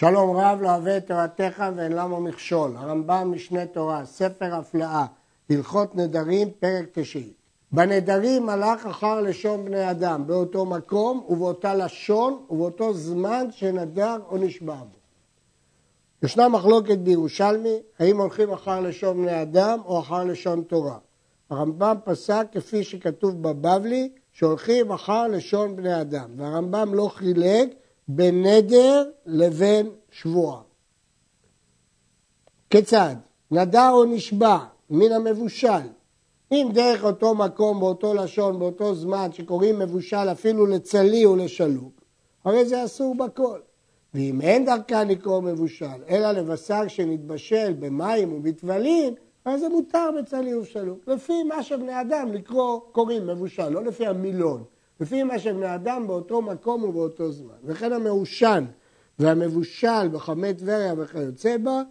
שלום רב לא אוהב את תורתך ואין למה מכשול. הרמב"ם משנה תורה, ספר הפלאה, הלכות נדרים, פרק תשעי. בנדרים הלך אחר לשון בני אדם, באותו מקום ובאותה לשון ובאותו זמן שנדר או נשבע בו. ישנה מחלוקת בירושלמי, האם הולכים אחר לשון בני אדם או אחר לשון תורה. הרמב"ם פסק כפי שכתוב בבבלי, שהולכים אחר לשון בני אדם, והרמב"ם לא חילק בין נדר לבין שבועה. כיצד? נדר או נשבע מן המבושל. אם דרך אותו מקום, באותו לשון, באותו זמן, שקוראים מבושל אפילו לצלי ולשלוק, הרי זה אסור בכל. ואם אין דרכה לקרוא מבושל, אלא לבשר שנתבשל במים ובטבלין, אז זה מותר בצלי ובשלוק. לפי מה שבני אדם לקרוא, קוראים מבושל, לא לפי המילון. לפי מה שבני אדם באותו מקום ובאותו זמן. וכן המעושן והמבושל בחמי טבריה וכיוצא בה,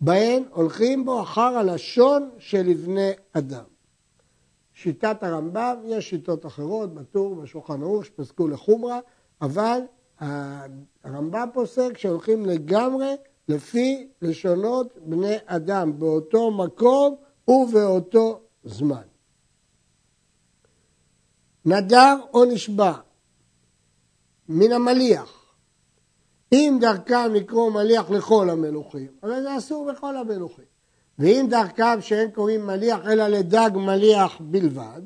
בהן הולכים בו אחר הלשון של לבני אדם. שיטת הרמב"ם, יש שיטות אחרות, בטור, בשולחן ערוך, שפסקו לחומרה, אבל הרמב"ם פוסק שהולכים לגמרי לפי לשונות בני אדם באותו מקום ובאותו זמן. נדר או נשבע מן המליח. אם דרכם לקרוא מליח לכל המלוכים, הרי זה אסור בכל המלוכים. ואם דרכם שאין קוראים מליח אלא לדג מליח בלבד,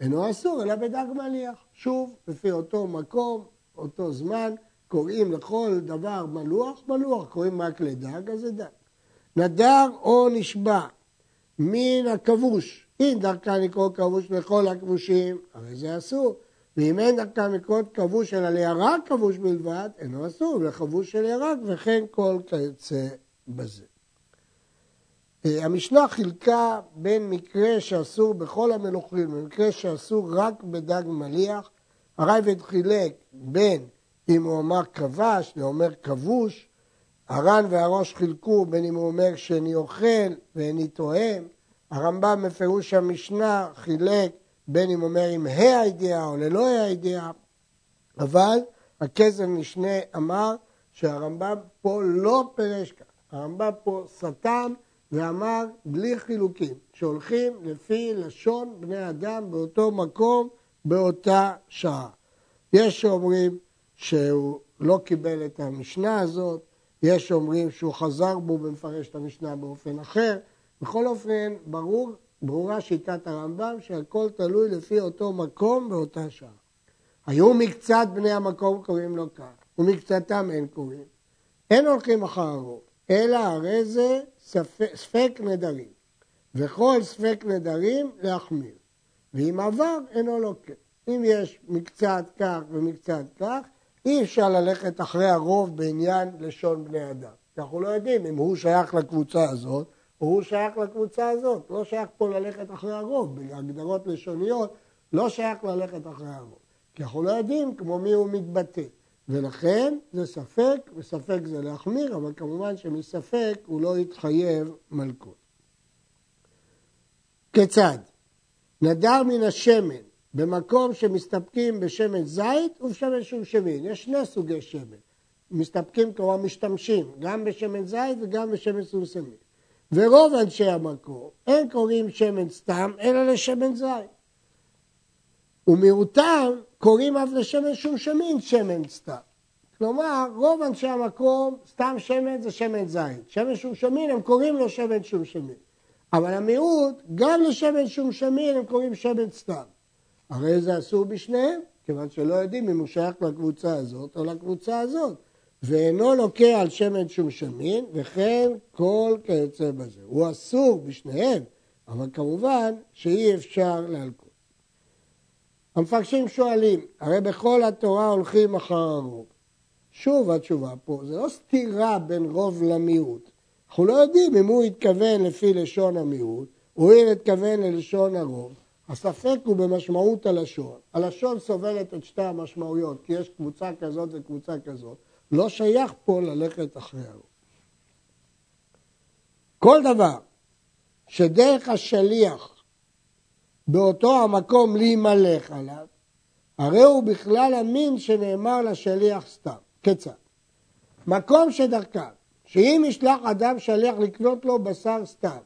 אינו אסור אלא בדג מליח. שוב, לפי אותו מקום, אותו זמן, קוראים לכל דבר מלוח, מלוח, קוראים רק לדג, אז זה דג. נדר או נשבע מן הכבוש, אם דרכם לקרוא כבוש לכל הכבושים, הרי זה אסור. ואם אין דרכם לקרוא כבוש אלא לירק כבוש בלבד, אינו אסור, לכבוש של ירק, וכן כל כיוצא בזה. אה, המשנה חילקה בין מקרה שאסור בכל המלוכים למקרה שאסור רק בדג מליח. הרייבד חילק בין אם הוא אמר כבש לאומר כבוש. הר"ן והראש חילקו בין אם הוא אומר שאני אוכל ואיני תואם. הרמב"ם בפירוש המשנה חילק בין אם אומר עם ה' הידיעה או ללא ה' הידיעה, אבל הכסף משנה אמר שהרמב"ם פה לא פירש כך, הרמב"ם פה סתם ואמר בלי חילוקים, שהולכים לפי לשון בני אדם באותו מקום, באותה שעה. יש שאומרים שהוא לא קיבל את המשנה הזאת, יש שאומרים שהוא חזר בו ומפרש את המשנה באופן אחר, בכל אופן, ברור, ברורה שיטת הרמב"ם שהכל תלוי לפי אותו מקום באותה שעה. היו מקצת בני המקום קוראים לו כך, ומקצתם אין קוראים. אין הולכים אחר הרוב, אלא הרי זה ספק, ספק נדרים. וכל ספק נדרים להחמיר. ואם עבר, אינו לוקח. אם יש מקצת כך ומקצת כך, אי אפשר ללכת אחרי הרוב בעניין לשון בני אדם. אנחנו לא יודעים אם הוא שייך לקבוצה הזאת הוא שייך לקבוצה הזאת, לא שייך פה ללכת אחרי הרוב, בהגדרות לשוניות לא שייך ללכת אחרי הרוב, כי אנחנו לא יודעים כמו מי הוא מתבטא, ולכן זה ספק, וספק זה להחמיר, אבל כמובן שמספק הוא לא יתחייב מלכות. כיצד? נדר מן השמן במקום שמסתפקים בשמן זית ובשמן שמשמין, יש שני סוגי שמן, מסתפקים כלומר משתמשים גם בשמן זית וגם בשמן סומסמין. ורוב אנשי המקור אין קוראים שמן סתם, אלא לשמן זית. ומיעוטם קוראים אף לשמן שמשמין שמן סתם. כלומר, רוב אנשי המקום, סתם שמן זה שמן זית. שמן שמשמין, הם קוראים לו שמן שמשמין. אבל המיעוט, גם לשמן שמשמין הם קוראים שמן סתם. הרי זה אסור בשניהם, כיוון שלא יודעים אם הוא שייך לקבוצה הזאת או לקבוצה הזאת. ואינו לוקה על שמן שמשמין, וכן כל כיוצא בזה. הוא אסור בשניהם, אבל כמובן שאי אפשר להלקות. המפרשים שואלים, הרי בכל התורה הולכים אחר הרוב. שוב התשובה פה, זה לא סתירה בין רוב למיעוט. אנחנו לא יודעים אם הוא התכוון לפי לשון המיעוט, או אם התכוון ללשון הרוב. הספק הוא במשמעות הלשון. הלשון סובלת את שתי המשמעויות, כי יש קבוצה כזאת וקבוצה כזאת. לא שייך פה ללכת אחרי הרוב. כל דבר שדרך השליח באותו המקום להימלך עליו, הרי הוא בכלל המין שנאמר לשליח סתם. כיצד? מקום שדרכם, שאם ישלח אדם שליח לקנות לו בשר סתם,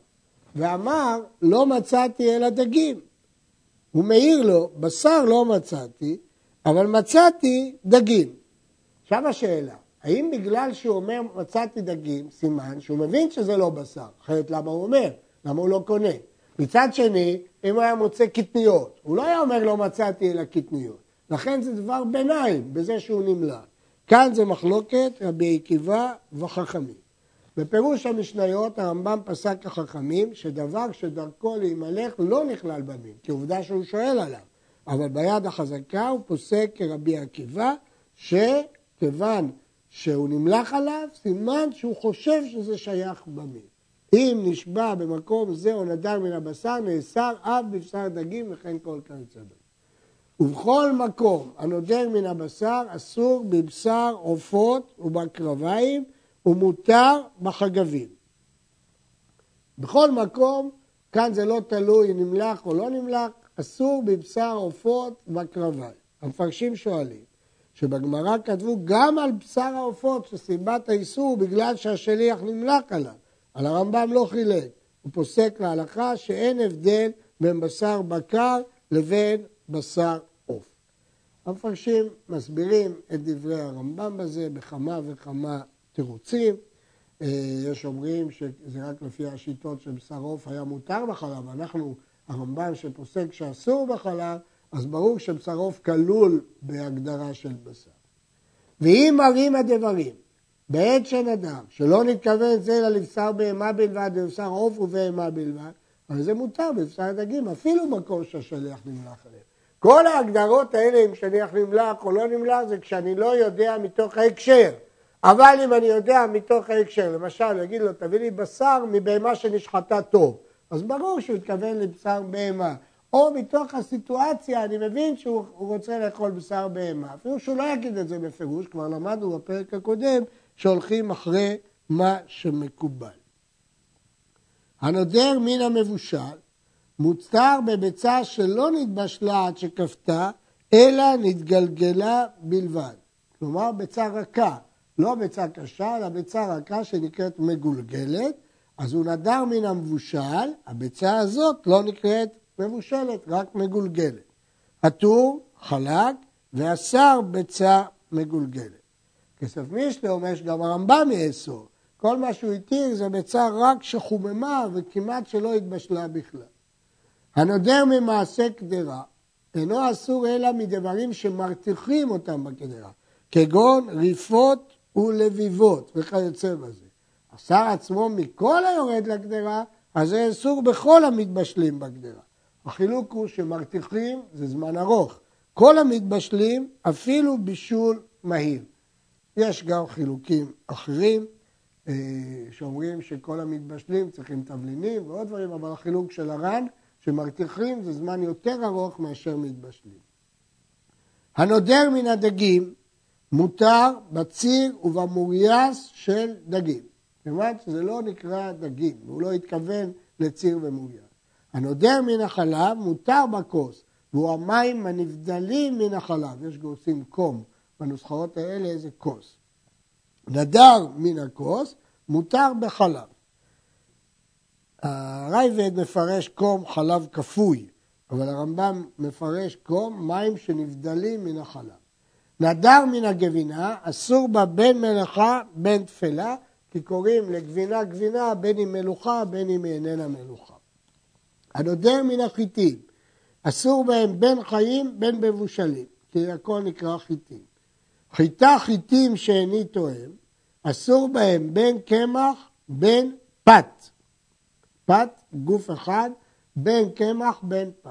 ואמר, לא מצאתי אלא דגים. הוא מעיר לו, בשר לא מצאתי, אבל מצאתי דגים. עכשיו השאלה, האם בגלל שהוא אומר מצאתי דגים, סימן שהוא מבין שזה לא בשר, אחרת למה הוא אומר? למה הוא לא קונה? מצד שני, אם הוא היה מוצא קטניות, הוא לא היה אומר לא מצאתי אלא קטניות. לכן זה דבר ביניים בזה שהוא נמלא. כאן זה מחלוקת רבי עקיבא וחכמים. בפירוש המשניות הרמב"ם פסק כחכמים שדבר שדרכו להימלך לא נכלל במין, כי עובדה שהוא שואל עליו. אבל ביד החזקה הוא פוסק כרבי עקיבא, שכיוון שהוא נמלך עליו, סימן שהוא חושב שזה שייך במין. אם נשבע במקום זה או נדר מן הבשר, נאסר אף בבשר דגים וכן כל כיוצא בהם. ובכל מקום הנודר מן הבשר אסור בבשר עופות ובקרביים ומותר בחגבים. בכל מקום, כאן זה לא תלוי נמלח או לא נמלח, אסור בבשר עופות ובקרביים. המפרשים שואלים, שבגמרא כתבו גם על בשר העופות שסיבת האיסור בגלל שהשליח נמלח עליו. על הרמב"ם לא חילק, הוא פוסק להלכה שאין הבדל בין בשר בקר לבין בשר עוף. המפרשים מסבירים את דברי הרמב"ם בזה בכמה וכמה תירוצים. אה, יש אומרים שזה רק לפי השיטות של בשר עוף היה מותר בחלב, אנחנו, הרמב"ם שפוסק שאסור בחלב, אז ברור שבשר עוף כלול בהגדרה של בשר. ואם מרים הדברים בעת שנדם, שלא נתכוון זה אלא לבשר בהמה בלבד, לבשר עוף ובהמה בלבד, אבל זה מותר בבשר דגים, אפילו מקום שהשליח נמלח עליהם. כל ההגדרות האלה, אם שליח נמלח או לא נמלח, זה כשאני לא יודע מתוך ההקשר. אבל אם אני יודע מתוך ההקשר, למשל, יגיד לו, תביא לי בשר מבהמה שנשחטה טוב, אז ברור שהוא התכוון לבשר בהמה. או מתוך הסיטואציה, אני מבין שהוא רוצה לאכול בשר בהמה. אפילו שהוא לא יגיד את זה בפירוש, כבר למדנו בפרק הקודם, שהולכים אחרי מה שמקובל. הנודר מן המבושל מותר בביצה שלא נתבשלה עד שכפתה, אלא נתגלגלה בלבד. כלומר, ביצה רכה, לא ביצה קשה, אלא ביצה רכה שנקראת מגולגלת, אז הוא נדר מן המבושל, הביצה הזאת לא נקראת מבושלת, רק מגולגלת. הטור חלק והשר ביצה מגולגלת. כסף מישנה אומר שגם הרמב"ם יאסור. כל מה שהוא התיר זה ביצה רק שחוממה וכמעט שלא התבשלה בכלל. הנודר ממעשה קדרה אינו אסור אלא מדברים שמרתיחים אותם בקדרה, כגון ריפות ולביבות וכיוצא בזה. השר עצמו מכל היורד לקדרה, אז זה אסור בכל המתבשלים בקדרה. החילוק הוא שמרתיחים זה זמן ארוך. כל המתבשלים, אפילו בישול מהיר. יש גם חילוקים אחרים, אה, שאומרים שכל המתבשלים צריכים תבלינים ועוד דברים, אבל החילוק של הר"ן, שמרתיחים זה זמן יותר ארוך מאשר מתבשלים. הנודר מן הדגים מותר בציר ובמורייס של דגים. כיוון שזה לא נקרא דגים, הוא לא התכוון לציר ומורייס. הנודר מן החלב מותר בכוס, והוא המים הנבדלים מן החלב. יש גורסים קום, בנוסחאות האלה זה כוס. נדר מן הכוס מותר בחלב. הרייבד מפרש קום חלב כפוי, אבל הרמב"ם מפרש קום מים שנבדלים מן החלב. נדר מן הגבינה, אסור בה בין מלאכה בין תפלה, כי קוראים לגבינה גבינה בין אם מלוכה בין אם היא איננה מלוכה. הנודר מן החיטים, אסור בהם בין חיים בין מבושלים, כי הכל נקרא חיטים. חיטה חיטים שאיני תואם, אסור בהם בין קמח בין פת. פת, גוף אחד, בין קמח בין פת.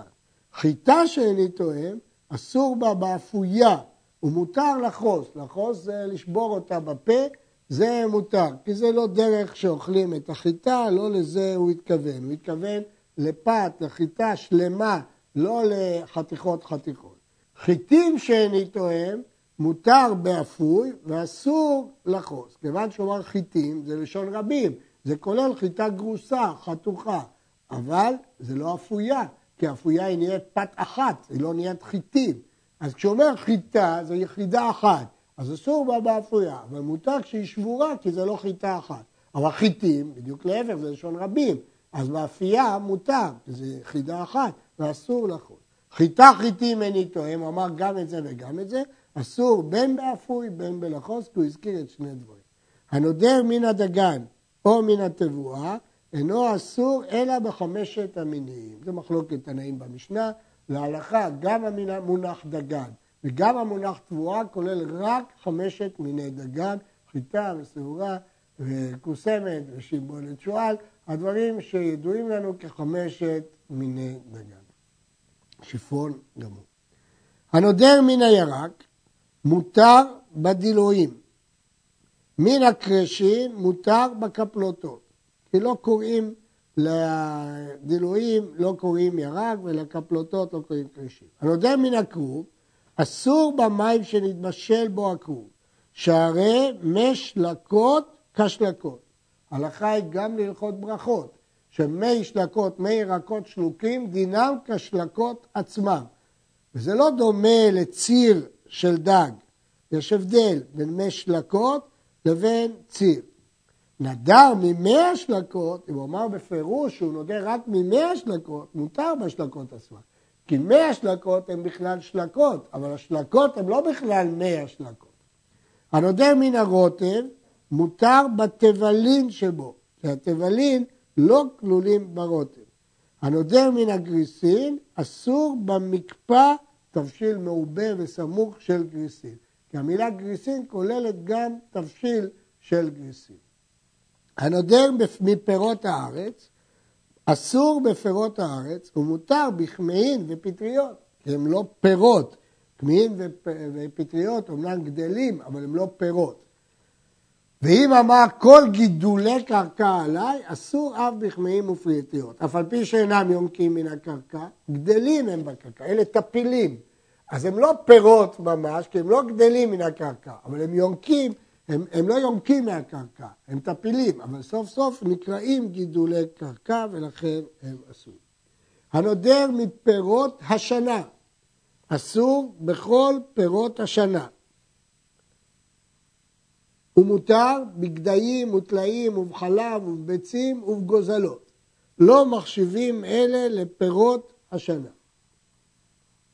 חיטה שאיני תואם, אסור בה באפויה, ומותר לחוס. לחוס זה לשבור אותה בפה, זה מותר, כי זה לא דרך שאוכלים את החיטה, לא לזה הוא התכוון. הוא התכוון לפת, לחיטה שלמה, לא לחתיכות חתיכות. חיטים שאיני תואם, מותר באפוי ואסור לחוס. כיוון שהוא אמר חיטים, זה לשון רבים, זה כולל חיטה גרוסה, חתוכה, אבל זה לא אפויה, כי אפויה היא נהיית פת אחת, היא לא נהיית חיטים. אז כשהוא אומר חיטה, זו יחידה אחת. אז אסור בה באפויה, אבל מותר כשהיא שבורה, כי זה לא חיטה אחת. אבל חיטים, בדיוק להפך, זה לשון רבים, אז באפייה מותר, זה חידה אחת, ואסור לחול. חיטה חיטים איני הוא אמר גם את זה וגם את זה, אסור בין באפוי בין בלחוס, כי הוא הזכיר את שני דברים. הנודר מן הדגן או מן התבואה, אינו אסור אלא בחמשת המינים. זה מחלוקת תנאים במשנה, להלכה גם המונח דגן וגם המונח תבואה כולל רק חמשת מיני דגן, חיטה ושעורה וקוסמת ושיבולת שועל, הדברים שידועים לנו כחמשת מיני דגן. שיפון גמור. הנודר מן הירק מותר בדילויים. מן הקרשים מותר בקפלוטות. כי לא קוראים לדילויים, לא קוראים ירק ולקפלוטות לא קוראים קרשים. הנודר מן הכרוב אסור במים שנתבשל בו הכרוב, שהרי מי שלקות כשלקות. הלכה היא גם להלכות ברכות, שמי שלקות, מי ירקות שלוקים, דינם כשלקות עצמם. וזה לא דומה לציר של דג, יש הבדל בין מי שלקות לבין ציר. נדר ממי השלקות, אם הוא אמר בפירוש שהוא נודר רק ממי השלקות, מותר בשלקות עצמן. כי מי השלקות הן בכלל שלקות, אבל השלקות הן לא בכלל מי השלקות. הנודר מן הרוטב מותר בתבלין שבו, כי התבלין לא כלולים ברוטב. הנודר מן הגריסין אסור במקפא תבשיל מעובה וסמוך של גריסין. כי המילה גריסין כוללת גם תבשיל של גריסין. הנודר מפירות הארץ אסור בפירות הארץ ומותר בכמהין ופטריות, כי הם לא פירות. כמהין ופטריות אומנם גדלים, אבל הם לא פירות. ואם אמר כל גידולי קרקע עליי, אסור אף בכמהים ופטריות. אף על פי שאינם יונקים מן הקרקע, גדלים הם בקרקע, אלה טפילים. אז הם לא פירות ממש, כי הם לא גדלים מן הקרקע, אבל הם יונקים הם, הם לא יונקים מהקרקע, הם טפילים, אבל סוף סוף נקראים גידולי קרקע ולכן הם אסור. הנודר מפירות השנה, אסור בכל פירות השנה. הוא מותר בגדיים וטלאים ובחלב ובביצים ובגוזלות. לא מחשיבים אלה לפירות השנה.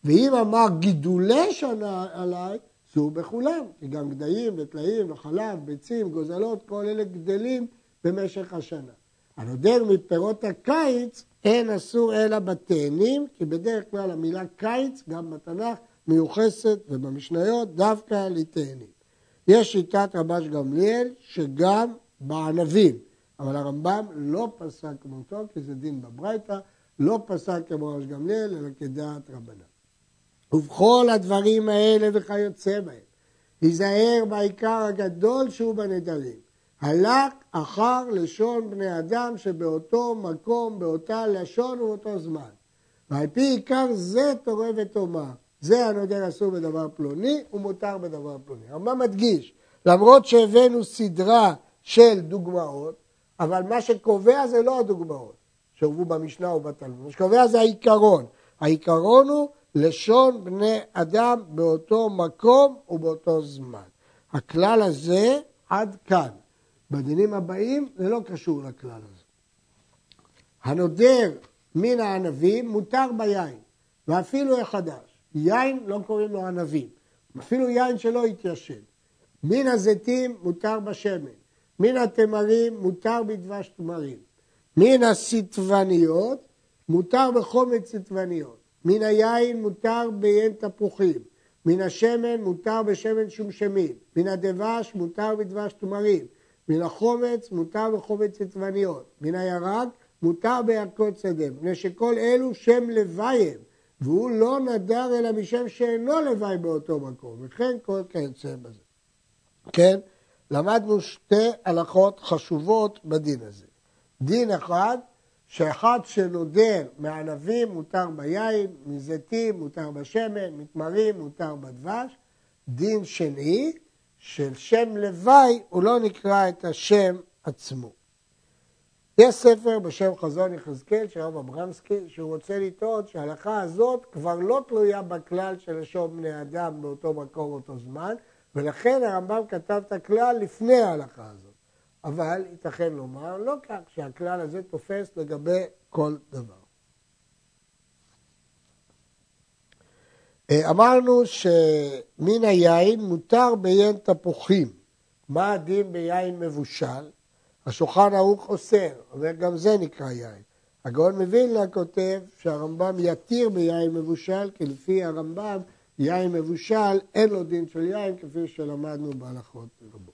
ואם אמר גידולי שנה עליי, אסור בכולם, כי גם גדיים וטלאים וחלב, ביצים, גוזלות, כל אלה גדלים במשך השנה. הנודר מפירות הקיץ אין אסור אלא בתאנים, כי בדרך כלל המילה קיץ, גם בתנ"ך, מיוחסת ובמשניות דווקא לתאנים. יש שיטת רבש גמליאל שגם בענבים, אבל הרמב"ם לא פסק כמותו, כי זה דין בברייתא, לא פסק כמו רבש גמליאל, אלא כדעת רבנן. ובכל הדברים האלה וכיוצא בהם, היזהר בעיקר הגדול שהוא בנדרים. הלק אחר לשון בני אדם שבאותו מקום, באותה לשון ובאותו זמן. ועל פי עיקר זה תורה ותאמר. זה הנודר אסור בדבר פלוני ומותר בדבר פלוני. הרמב"ם מדגיש, למרות שהבאנו סדרה של דוגמאות, אבל מה שקובע זה לא הדוגמאות שהובאו במשנה ובתלמוד, מה שקובע זה העיקרון. העיקרון הוא לשון בני אדם באותו מקום ובאותו זמן. הכלל הזה עד כאן. בדינים הבאים זה לא קשור לכלל הזה. הנודר מן הענבים מותר ביין, ואפילו החדש. יין לא קוראים לו ענבים, אפילו יין שלא התיישן. מן הזיתים מותר בשמן, מן התמרים מותר בדבש תמרים, מן הסטבניות מותר בחומץ סטבניות. מן היין מותר ביין תפוחים, מן השמן מותר בשמן שומשמים, מן הדבש מותר בדבש תמרים, מן החומץ מותר בחומץ עצבניות, מן הירק מותר בירקות שדה, מפני שכל אלו שם לוויים, והוא לא נדר אלא משם שאינו לוואי באותו מקום, וכן כל כיוצא בזה. כן? למדנו שתי הלכות חשובות בדין הזה. דין אחד, שאחד שנודר מענבים מותר ביין, מזיתים מותר בשמן, מתמרים מותר בדבש. דין שני, של שם לוואי, הוא לא נקרא את השם עצמו. יש ספר בשם חזון יחזקאל של רב אברמסקי, שהוא רוצה לטעות שההלכה הזאת כבר לא תלויה בכלל של לשון בני אדם באותו מקום, אותו זמן, ולכן הרמב"ם כתב את הכלל לפני ההלכה הזאת. אבל ייתכן לומר לא כך, שהכלל הזה תופס לגבי כל דבר. אה, אמרנו שמן היין מותר ביין תפוחים. מה הדין ביין מבושל? השולחן ערוך אוסר, אבל גם זה נקרא יין. הגאון מווילנה כותב שהרמב"ם יתיר ביין מבושל, כי לפי הרמב"ם יין מבושל אין לו דין של יין, כפי שלמדנו בהלכות רבות.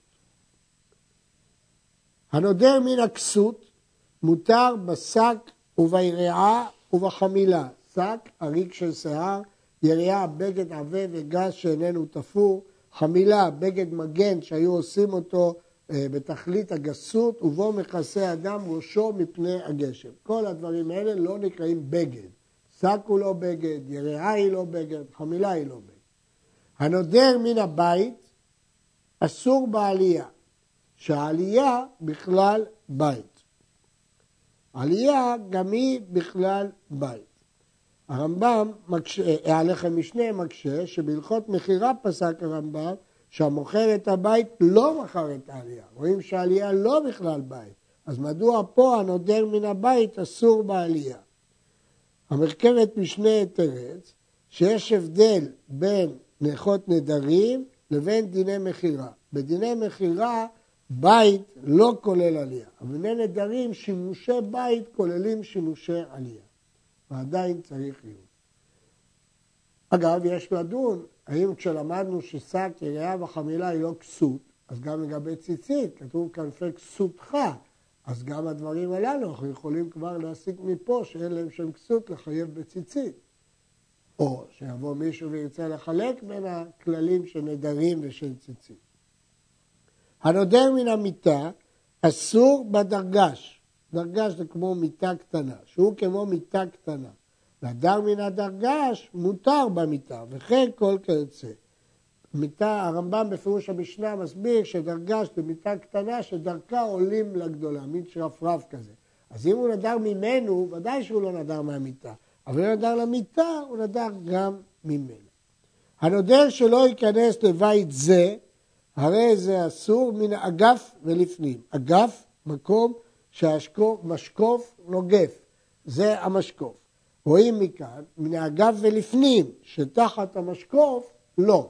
הנודר מן הכסות מותר בשק וביריעה ובחמילה. שק, אריק של שיער, יריעה, בגד עבה וגס שאיננו תפור, חמילה, בגד מגן שהיו עושים אותו בתכלית הגסות, ובו מכסה אדם ראשו מפני הגשם. כל הדברים האלה לא נקראים בגד. שק הוא לא בגד, יריעה היא לא בגד, חמילה היא לא בגד. הנודר מן הבית אסור בעלייה, שהעלייה בכלל בית. עלייה גם היא בכלל בית. הרמב"ם, הלחם משנה מקשה, שבהלכות מכירה פסק הרמב"ם שהמוכר את הבית לא מכר את העלייה. רואים שהעלייה לא בכלל בית. אז מדוע פה הנודר מן הבית אסור בעלייה? המרכבת משנה תרץ שיש הבדל בין נכות נדרים לבין דיני מכירה. בדיני מכירה בית לא כולל עלייה, אבל בדיני נדרים שימושי בית כוללים שימושי עלייה. ועדיין צריך עיון. אגב, יש לדון האם כשלמדנו ששק יריעה וחמילה היא לא כסות, אז גם לגבי ציצית, כתוב כנפי כסותך, אז גם הדברים הללו אנחנו יכולים כבר להסיק מפה שאין להם שם כסות לחייב בציצית. או שיבוא מישהו וירצה לחלק בין הכללים של נדרים ושל ציצית. הנודר מן המיטה אסור בדרגש. דרגש זה כמו מיטה קטנה, שהוא כמו מיטה קטנה. והדר מן הדרגש מותר במיטה, וכן כל כיוצא. מיטה, הרמב"ם בפירוש המשנה מסביר שדרגש זה מיטה קטנה שדרכה עולים לגדולה, מין שרפרף כזה. אז אם הוא נדר ממנו, ודאי שהוא לא נדר מהמיטה. אבל אם נדר למיטה, הוא נדר גם ממנו. הנודר שלא ייכנס לבית זה, הרי זה אסור מן האגף ולפנים. אגף, מקום שהמשקוף נוגף, זה המשקוף. רואים מכאן, מן האגף ולפנים, שתחת המשקוף, לא.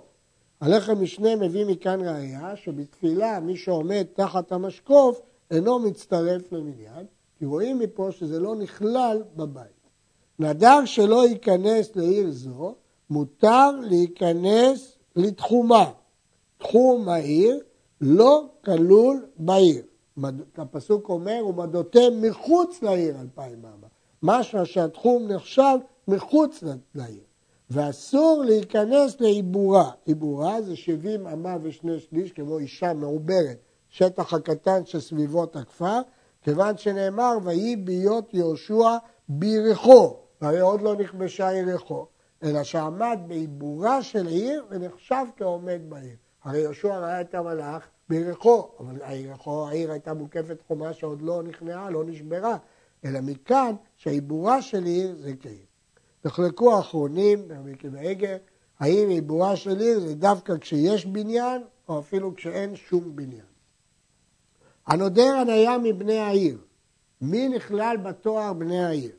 הלחם משנה מביא מכאן ראייה שבתפילה מי שעומד תחת המשקוף אינו מצטרף למניין, כי רואים מפה שזה לא נכלל בבית. נדר שלא ייכנס לעיר זו, מותר להיכנס לתחומה. תחום העיר לא כלול בעיר. הפסוק אומר, ומדותם מחוץ לעיר אלפיים אמה. משמע שהתחום נחשב מחוץ לעיר. ואסור להיכנס לעיבורה. עיבורה זה 70 אמה ושני שליש, כמו אישה מעוברת, שטח הקטן שסביבות הכפר, כיוון שנאמר, ויהי ביות יהושע בירכו, והרי עוד לא נכבשה יריחו, אלא שעמד בעיבורה של עיר ונחשב כעומד בעיר. הרי יהושע ראה את המלאך בירכו, אבל יריחו, העיר הייתה מוקפת חומה שעוד לא נכנעה, לא נשברה, אלא מכאן שהעיבורה של עיר זה כעיר. נחלקו האחרונים, בעגר, האם עיבורה של עיר זה דווקא כשיש בניין, או אפילו כשאין שום בניין. הנודר הניה מבני העיר, מי נכלל בתואר בני העיר?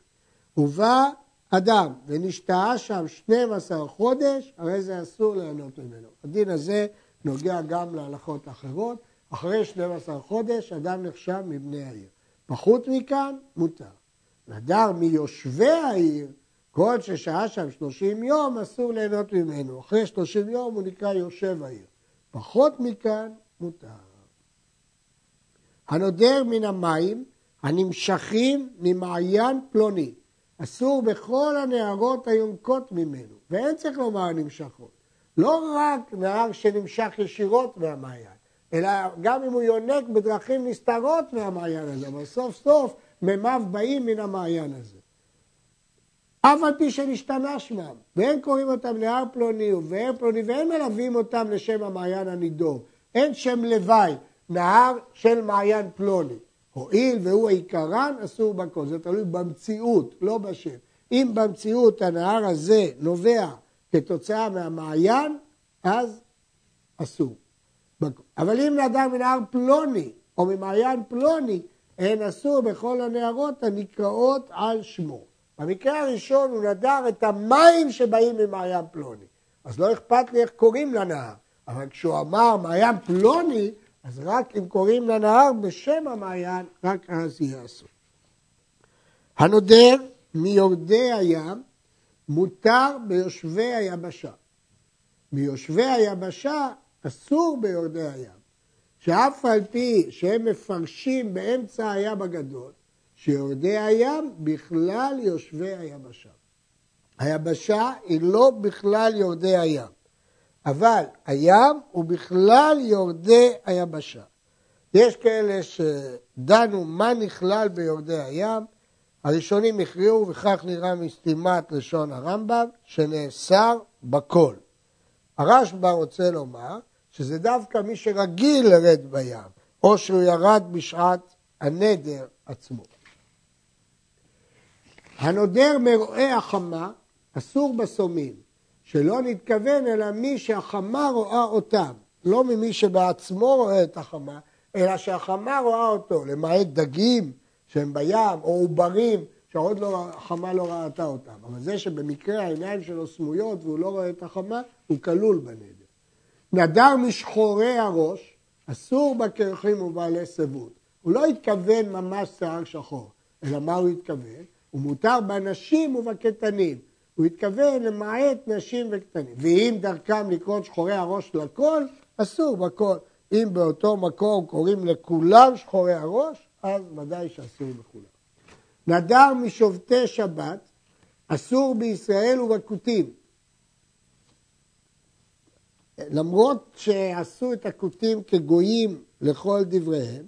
ובא אדם ונשתהה שם 12 חודש, הרי זה אסור ליהנות ממנו. הדין הזה נוגע גם להלכות אחרות. אחרי 12 חודש אדם נחשב מבני העיר. פחות מכאן, מותר. נדר מיושבי העיר, כל ששהה שם 30 יום, אסור ליהנות ממנו. אחרי 30 יום הוא נקרא יושב העיר. פחות מכאן, מותר. הנודר מן המים הנמשכים ממעיין פלוני. אסור בכל הנערות היונקות ממנו, ואין צריך לומר הנמשכות. לא רק נהר שנמשך ישירות מהמעיין, אלא גם אם הוא יונק בדרכים נסתרות מהמעיין הזה, אבל סוף סוף מימיו באים מן המעיין הזה. אף על פי שנשתנה שמם, ואין קוראים אותם נהר פלוני ובאר פלוני, ואין מלווים אותם לשם המעיין הנידור. אין שם לוואי, נהר של מעיין פלוני. הואיל והוא העיקרן, אסור בכל. זה תלוי במציאות, לא בשם. אם במציאות הנהר הזה נובע כתוצאה מהמעיין, אז אסור. אבל אם נדר מנהר פלוני או ממעיין פלוני, הן אסור בכל הנערות הנקראות על שמו. במקרה הראשון הוא נדר את המים שבאים ממעיין פלוני. אז לא אכפת לי איך קוראים לנהר. אבל כשהוא אמר מעיין פלוני, אז רק אם קוראים לנהר בשם המעיין, רק אז יהיה אסור. הנודר מיורדי הים מותר ביושבי היבשה. מיושבי היבשה אסור ביורדי הים. שאף על פי שהם מפרשים באמצע הים הגדול, שיורדי הים בכלל יושבי היבשה. היבשה היא לא בכלל יורדי הים, אבל הים הוא בכלל יורדי היבשה. יש כאלה שדנו מה נכלל ביורדי הים, הראשונים הכריעו, וכך נראה מסתימת לשון הרמב"ם, שנאסר בכל. הרשב"א רוצה לומר שזה דווקא מי שרגיל לרד בים, או שהוא ירד בשעת הנדר עצמו. הנודר מרועי החמה אסור בסומים, שלא נתכוון אלא מי שהחמה רואה אותם, לא ממי שבעצמו רואה את החמה, אלא שהחמה רואה אותו, למעט דגים שהם בים, או עוברים שעוד לא, החמה לא ראתה אותם. אבל זה שבמקרה העיניים שלו סמויות והוא לא רואה את החמה, הוא כלול בנדר. נדר משחורי הראש, אסור בקרחים ובעלי סבות. הוא לא התכוון ממש שיער שחור, אלא מה הוא התכוון? הוא מותר בנשים ובקטנים. הוא התכוון למעט נשים וקטנים. ואם דרכם לקרוא שחורי הראש לכל, אסור בכל. אם באותו מקום קוראים לכולם שחורי הראש, אז ודאי שאסור בכולם. נדר משובתי שבת, אסור בישראל ובכותים. למרות שעשו את הכותים כגויים לכל דבריהם,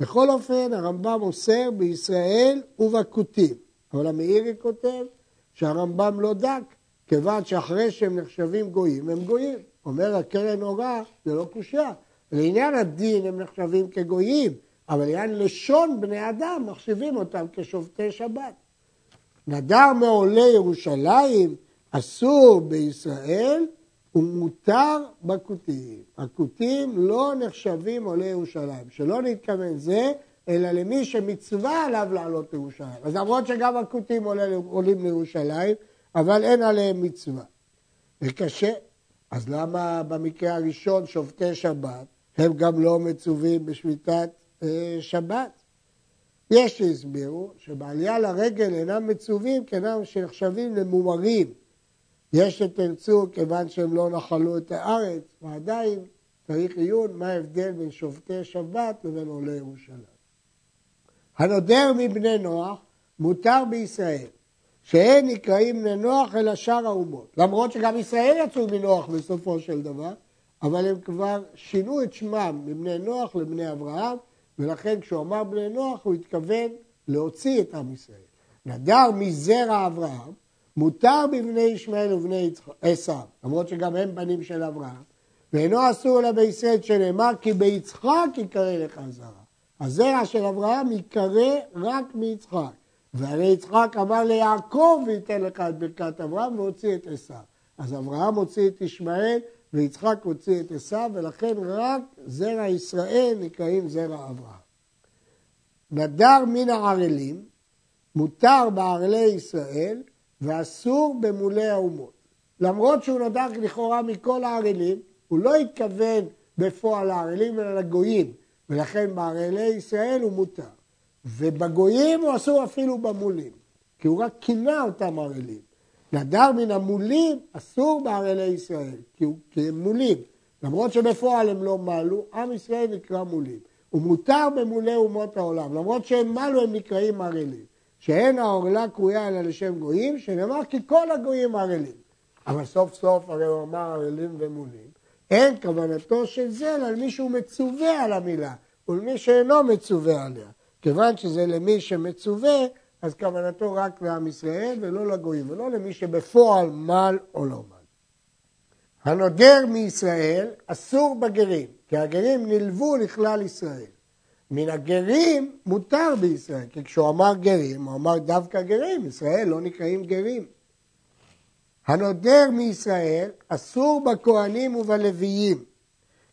בכל אופן הרמב"ם אוסר בישראל ובכותים. אבל המאירי כותב שהרמב"ם לא דק, כיוון שאחרי שהם נחשבים גויים, הם גויים. אומר הקרן אורה, זה לא קושייה. לעניין הדין הם נחשבים כגויים, אבל לעניין לשון בני אדם מחשיבים אותם כשופטי שבת. נדר מעולי ירושלים אסור בישראל ומותר בכותים. הכותים לא נחשבים עולי ירושלים, שלא נתכוון זה, אלא למי שמצווה עליו לעלות לירושלים. אז למרות שגם הכותים עולים לירושלים, אבל אין עליהם מצווה. וקשה. אז למה במקרה הראשון שופטי שבת, הם גם לא מצווים בשביתת אה, שבת? יש שהסבירו שבעלייה לרגל אינם מצווים כנם שנחשבים למומרים, יש שתרצו כיוון שהם לא נחלו את הארץ, ועדיין צריך עיון מה ההבדל בין שופטי שבת לבין עולי ירושלים. הנודר מבני נוח מותר בישראל, שאין נקראים בני נוח אלא שאר האומות. למרות שגם ישראל יצאו מנוח בסופו של דבר, אבל הם כבר שינו את שמם מבני נוח לבני אברהם, ולכן כשהוא אמר בני נוח הוא התכוון להוציא את עם ישראל. נדר מזרע אברהם, מותר בבני ישמעאל ובני עשיו, למרות שגם הם בנים של אברהם, ואינו אסור אלא בישראל שנאמר כי ביצחק יקרא לך זרע. הזרע של אברהם ייקרא רק מיצחק. והרי יצחק אמר ליעקב וייתן לך את ברכת אברהם והוציא את עשיו. אז אברהם הוציא את ישמעאל ויצחק הוציא את עשיו ולכן רק זרע ישראל נקראים זרע אברהם. נדר מן הערלים, מותר בערלי ישראל ואסור במולי האומות. למרות שהוא נדר לכאורה מכל הערלים, הוא לא התכוון בפועל לערלים אלא לגויים, ולכן בערלי ישראל הוא מותר. ובגויים הוא אסור אפילו במולים, כי הוא רק כינה אותם ערלים. נדר מן המולים אסור בערלי ישראל, כי, הוא, כי הם מולים. למרות שבפועל הם לא מעלו, עם ישראל נקרא מולים. הוא מותר במולי אומות העולם, למרות שהם מעלו הם נקראים ערלים. שאין העורלה קרויה אלא לשם גויים, שנאמר כי כל הגויים ערלים. אבל סוף סוף הרי הוא אמר ערלים ומולים. אין כוונתו של זה אלא למי שהוא מצווה על המילה, ולמי שאינו מצווה עליה. כיוון שזה למי שמצווה, אז כוונתו רק לעם ישראל ולא לגויים, ולא למי שבפועל מל או לא מל. הנודר מישראל אסור בגרים, כי הגרים נלוו לכלל ישראל. מן הגרים מותר בישראל, כי כשהוא אמר גרים, הוא אמר דווקא גרים, ישראל לא נקראים גרים. הנודר מישראל אסור בכהנים ובלוויים,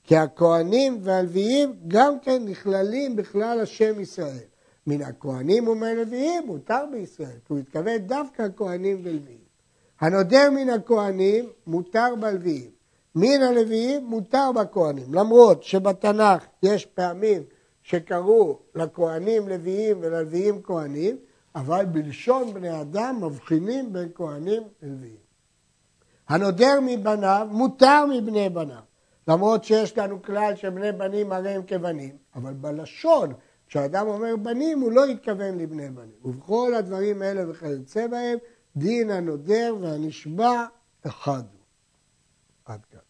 כי הכהנים והלוויים גם כן נכללים בכלל השם ישראל. מן הכהנים ומהלוויים מותר בישראל, כי הוא התכוון דווקא כהנים ולוויים. הנודר מן הכהנים מותר בלוויים, מן הלוויים מותר בכהנים, למרות שבתנ"ך יש פעמים שקראו לכהנים לוויים וללוויים כהנים, אבל בלשון בני אדם מבחינים בין כהנים ללוויים. הנודר מבניו מותר מבני בניו, למרות שיש לנו כלל שבני בנים הרי הם כבנים, אבל בלשון, כשאדם אומר בנים, הוא לא התכוון לבני בנים. ובכל הדברים האלה וכיוצא בהם, דין הנודר והנשבע אחד הוא. עד כאן.